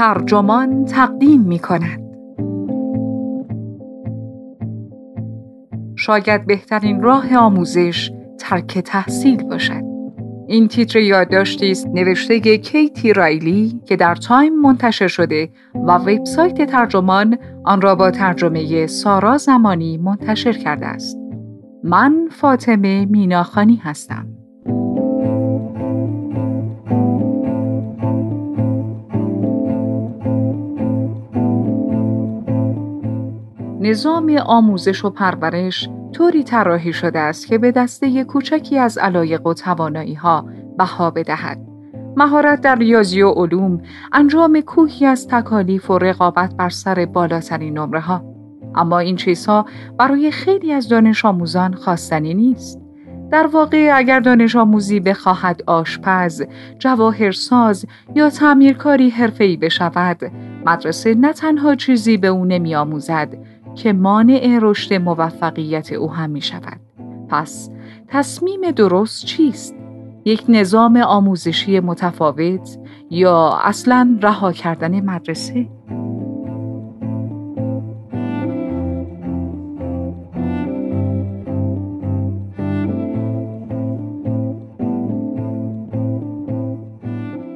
ترجمان تقدیم می کند. شاید بهترین راه آموزش ترک تحصیل باشد. این تیتر یادداشتی است نوشته کیتی رایلی که در تایم منتشر شده و وبسایت ترجمان آن را با ترجمه سارا زمانی منتشر کرده است. من فاطمه میناخانی هستم. نظام آموزش و پرورش طوری طراحی شده است که به دسته کوچکی از علایق و توانایی ها بها بدهد. مهارت در ریاضی و علوم انجام کوهی از تکالیف و رقابت بر سر بالاترین نمره ها. اما این چیزها برای خیلی از دانش آموزان خواستنی نیست. در واقع اگر دانش آموزی بخواهد آشپز، جواهرساز یا تعمیرکاری حرفه‌ای بشود، مدرسه نه تنها چیزی به او نمی آموزد که مانع رشد موفقیت او هم می شود. پس تصمیم درست چیست؟ یک نظام آموزشی متفاوت یا اصلا رها کردن مدرسه؟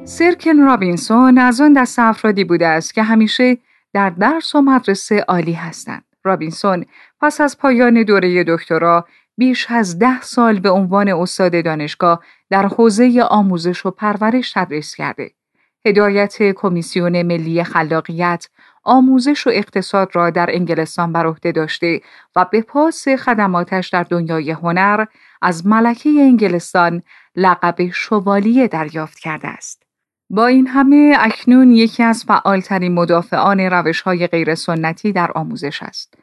سرکن رابینسون از آن دست افرادی بوده است که همیشه در درس و مدرسه عالی هستند. رابینسون پس از پایان دوره دکترا بیش از ده سال به عنوان استاد دانشگاه در حوزه آموزش و پرورش تدریس کرده. هدایت کمیسیون ملی خلاقیت، آموزش و اقتصاد را در انگلستان بر عهده داشته و به پاس خدماتش در دنیای هنر از ملکه انگلستان لقب شوالیه دریافت کرده است. با این همه اکنون یکی از فعالترین مدافعان روش های غیر سنتی در آموزش است.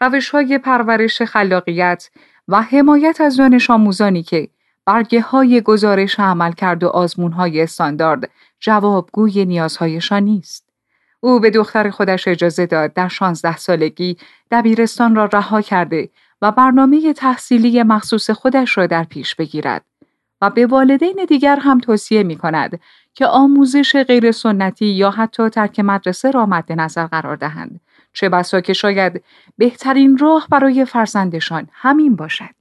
روش های پرورش خلاقیت و حمایت از دانش آموزانی که برگه های گزارش عمل کرد و آزمون های استاندارد جوابگوی نیازهایشان نیست. او به دختر خودش اجازه داد در 16 سالگی دبیرستان را رها کرده و برنامه تحصیلی مخصوص خودش را در پیش بگیرد و به والدین دیگر هم توصیه می کند که آموزش غیر سنتی یا حتی ترک مدرسه را مد نظر قرار دهند. چه بسا که شاید بهترین راه برای فرزندشان همین باشد.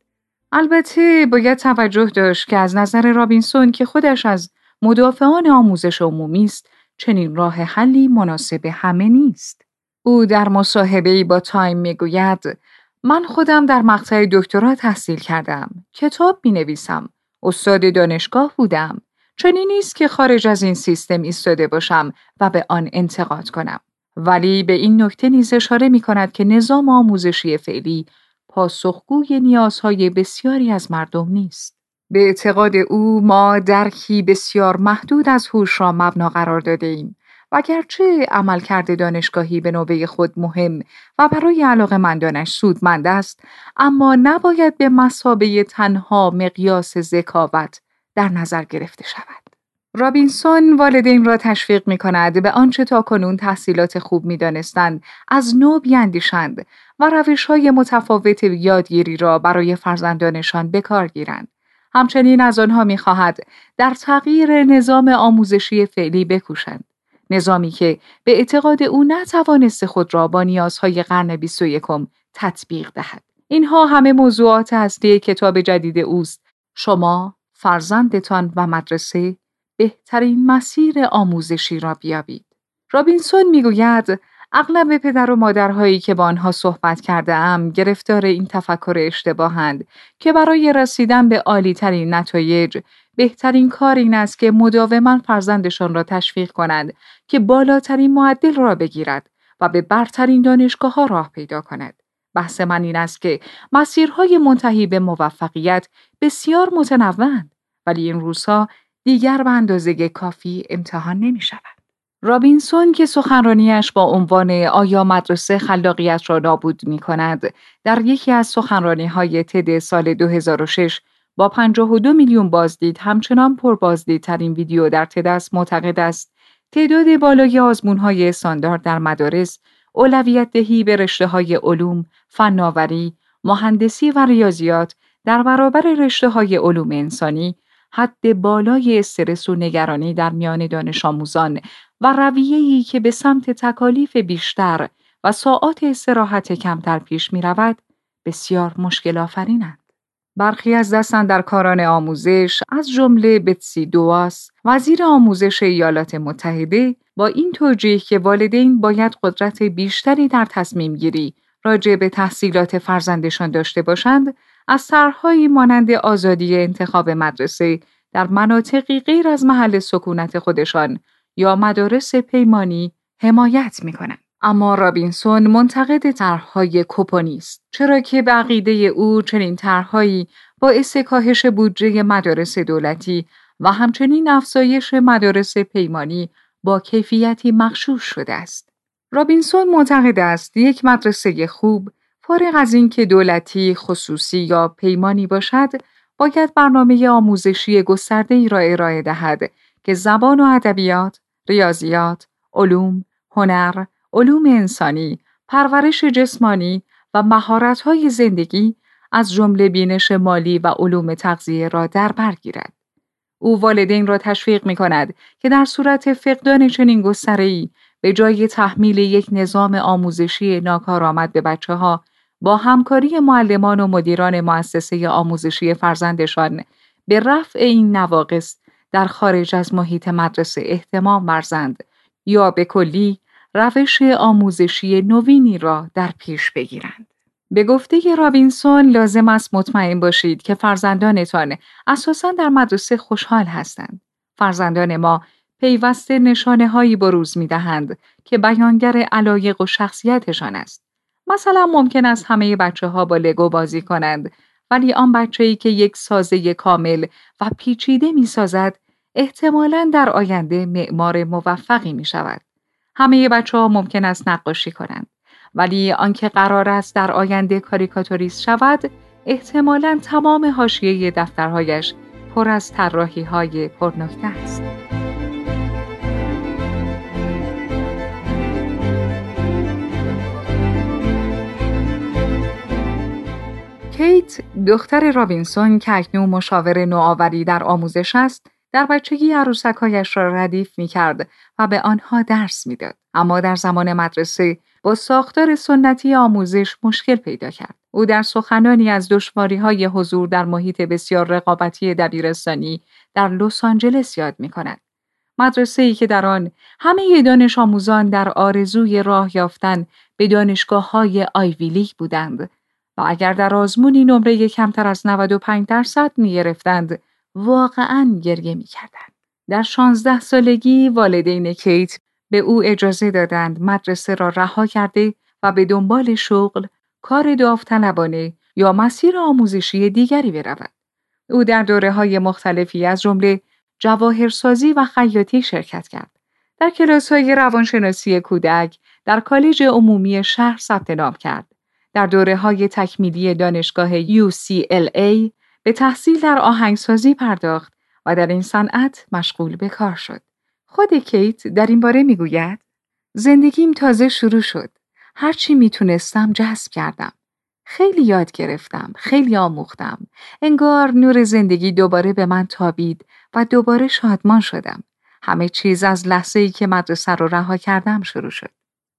البته باید توجه داشت که از نظر رابینسون که خودش از مدافعان آموزش عمومی است چنین راه حلی مناسب همه نیست. او در مصاحبه با تایم می‌گوید من خودم در مقطع دکترا تحصیل کردم. کتاب می نویسم استاد دانشگاه بودم چنین نیست که خارج از این سیستم ایستاده باشم و به آن انتقاد کنم. ولی به این نکته نیز اشاره می کند که نظام آموزشی فعلی پاسخگوی نیازهای بسیاری از مردم نیست. به اعتقاد او ما درکی بسیار محدود از هوش را مبنا قرار داده ایم و گرچه عملکرد دانشگاهی به نوبه خود مهم و برای علاقه مندانش سودمند است اما نباید به مسابه تنها مقیاس ذکاوت در نظر گرفته شود. رابینسون والدین را تشویق می کند به آنچه تا کنون تحصیلات خوب می دانستند از نو بیاندیشند و روش های متفاوت یادگیری را برای فرزندانشان بکار گیرند. همچنین از آنها می خواهد در تغییر نظام آموزشی فعلی بکوشند. نظامی که به اعتقاد او نتوانست خود را با نیازهای قرن 21 تطبیق دهد. اینها همه موضوعات اصلی کتاب جدید اوست. شما فرزندتان و مدرسه بهترین مسیر آموزشی را بیابید. رابینسون می‌گوید اغلب پدر و مادرهایی که با آنها صحبت کرده ام گرفتار این تفکر اشتباهند که برای رسیدن به عالی ترین نتایج بهترین کار این است که مداوما فرزندشان را تشویق کنند که بالاترین معدل را بگیرد و به برترین دانشگاه ها راه پیدا کند. بحث من این است که مسیرهای منتهی به موفقیت بسیار متنوعند ولی این روزها دیگر به اندازه کافی امتحان نمی شود. رابینسون که سخنرانیش با عنوان آیا مدرسه خلاقیت را نابود می کند در یکی از سخنرانی های تد سال 2006 با 52 میلیون بازدید همچنان پر بازدیدترین ویدیو در تد است معتقد است تعداد بالای آزمون های استاندارد در مدارس اولویت دهی به رشته های علوم، فناوری، مهندسی و ریاضیات در برابر رشته های علوم انسانی حد بالای استرس و نگرانی در میان دانش آموزان و رویه‌ای که به سمت تکالیف بیشتر و ساعات استراحت کمتر پیش می رود بسیار مشکل آفرینند. برخی از در کاران آموزش از جمله بتسی دواس وزیر آموزش ایالات متحده با این توجیه که والدین باید قدرت بیشتری در تصمیم گیری راجع به تحصیلات فرزندشان داشته باشند از طرحهایی مانند آزادی انتخاب مدرسه در مناطقی غیر از محل سکونت خودشان یا مدارس پیمانی حمایت می کنند. اما رابینسون منتقد طرحهای کوپونی است چرا که به عقیده او چنین طرحهایی باعث کاهش بودجه مدارس دولتی و همچنین افزایش مدارس پیمانی با کیفیتی مخشوش شده است. رابینسون معتقد است یک مدرسه خوب فارغ از اینکه دولتی، خصوصی یا پیمانی باشد، باید برنامه آموزشی گسترده ای را ارائه دهد که زبان و ادبیات، ریاضیات، علوم، هنر، علوم انسانی، پرورش جسمانی و مهارت‌های زندگی از جمله بینش مالی و علوم تغذیه را در بر گیرد. او والدین را تشویق می کند که در صورت فقدان چنین گستره‌ای به جای تحمیل یک نظام آموزشی ناکارآمد به بچه ها با همکاری معلمان و مدیران مؤسسه آموزشی فرزندشان به رفع این نواقص در خارج از محیط مدرسه احتمام ورزند یا به کلی روش آموزشی نوینی را در پیش بگیرند. به گفته رابینسون لازم است مطمئن باشید که فرزندانتان اساساً در مدرسه خوشحال هستند. فرزندان ما پیوسته نشانه هایی بروز می دهند که بیانگر علایق و شخصیتشان است. مثلا ممکن است همه بچه ها با لگو بازی کنند ولی آن بچه ای که یک سازه کامل و پیچیده می سازد احتمالا در آینده معمار موفقی می شود. همه بچه ها ممکن است نقاشی کنند ولی آنکه قرار است در آینده کاریکاتوریست شود احتمالا تمام حاشیه دفترهایش پر از طراحی های پرنکته است. کیت دختر رابینسون که اکنون مشاور نوآوری در آموزش است در بچگی عروسکهایش را ردیف می کرد و به آنها درس می‌داد. اما در زمان مدرسه با ساختار سنتی آموزش مشکل پیدا کرد. او در سخنانی از دشواری های حضور در محیط بسیار رقابتی دبیرستانی در لس آنجلس یاد می کند. مدرسه ای که در آن همه دانش آموزان در آرزوی راه یافتن به دانشگاه های آیویلیگ بودند و اگر در آزمونی نمره کمتر از 95 درصد می گرفتند واقعا گریه می کردند. در شانزده سالگی والدین کیت به او اجازه دادند مدرسه را رها کرده و به دنبال شغل، کار داوطلبانه یا مسیر آموزشی دیگری برود. او در دوره های مختلفی از جمله جواهرسازی و خیاطی شرکت کرد. در کلاس های روانشناسی کودک در کالج عمومی شهر ثبت نام کرد. در دوره های تکمیلی دانشگاه UCLA به تحصیل در آهنگسازی پرداخت و در این صنعت مشغول به کار شد. خود کیت در این باره می‌گوید زندگیم تازه شروع شد. هرچی می‌تونستم جذب کردم. خیلی یاد گرفتم، خیلی آموختم. انگار نور زندگی دوباره به من تابید و دوباره شادمان شدم. همه چیز از لحظه ای که مدرسه رو رها کردم شروع شد.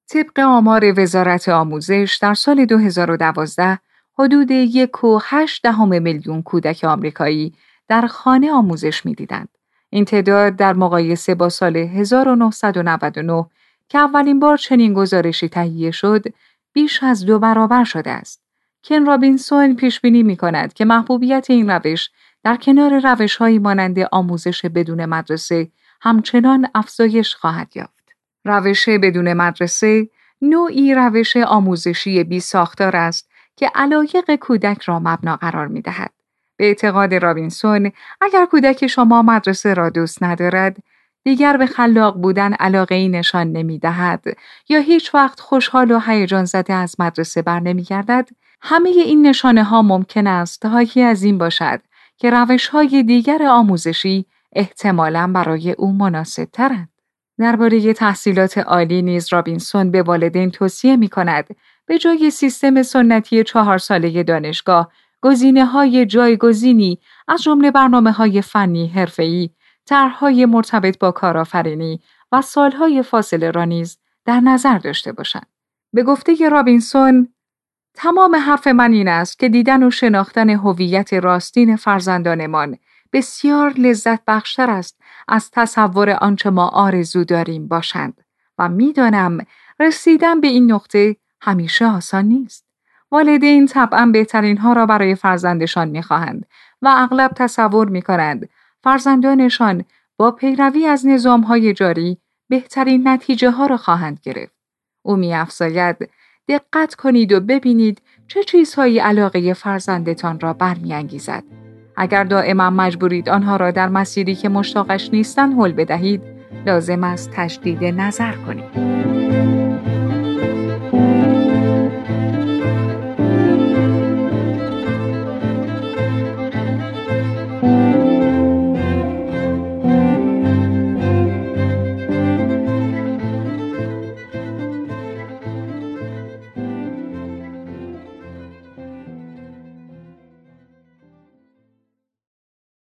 طبق آمار وزارت آموزش در سال 2012 حدود یک و هشت دهم میلیون کودک آمریکایی در خانه آموزش می‌دیدند. این تعداد در مقایسه با سال 1999 که اولین بار چنین گزارشی تهیه شد بیش از دو برابر شده است. کن رابینسون پیش بینی می کند که محبوبیت این روش در کنار روش های مانند آموزش بدون مدرسه همچنان افزایش خواهد یافت. روش بدون مدرسه نوعی روش آموزشی بی ساختار است که علایق کودک را مبنا قرار می دهد. به اعتقاد رابینسون اگر کودک شما مدرسه را دوست ندارد دیگر به خلاق بودن علاقه ای نشان نمی دهد یا هیچ وقت خوشحال و هیجان زده از مدرسه بر نمی گردد همه این نشانه ها ممکن است حاکی از این باشد که روش های دیگر آموزشی احتمالا برای او مناسب ترند. درباره تحصیلات عالی نیز رابینسون به والدین توصیه می کند به جای سیستم سنتی چهار ساله دانشگاه گزینه های جایگزینی از جمله برنامه های فنی حرفه‌ای، طرحهای مرتبط با کارآفرینی و سالهای فاصله را نیز در نظر داشته باشند. به گفته رابینسون تمام حرف من این است که دیدن و شناختن هویت راستین فرزندانمان بسیار لذت بخشتر است از تصور آنچه ما آرزو داریم باشند و می‌دانم رسیدن به این نقطه همیشه آسان نیست. والدین طبعا بهترین ها را برای فرزندشان می‌خواهند و اغلب تصور می کنند فرزندانشان با پیروی از نظام های جاری بهترین نتیجه ها را خواهند گرفت. او می افزاید دقت کنید و ببینید چه چیزهایی علاقه فرزندتان را برمیانگیزد. اگر دائما مجبورید آنها را در مسیری که مشتاقش نیستن حل بدهید لازم است تجدید نظر کنید.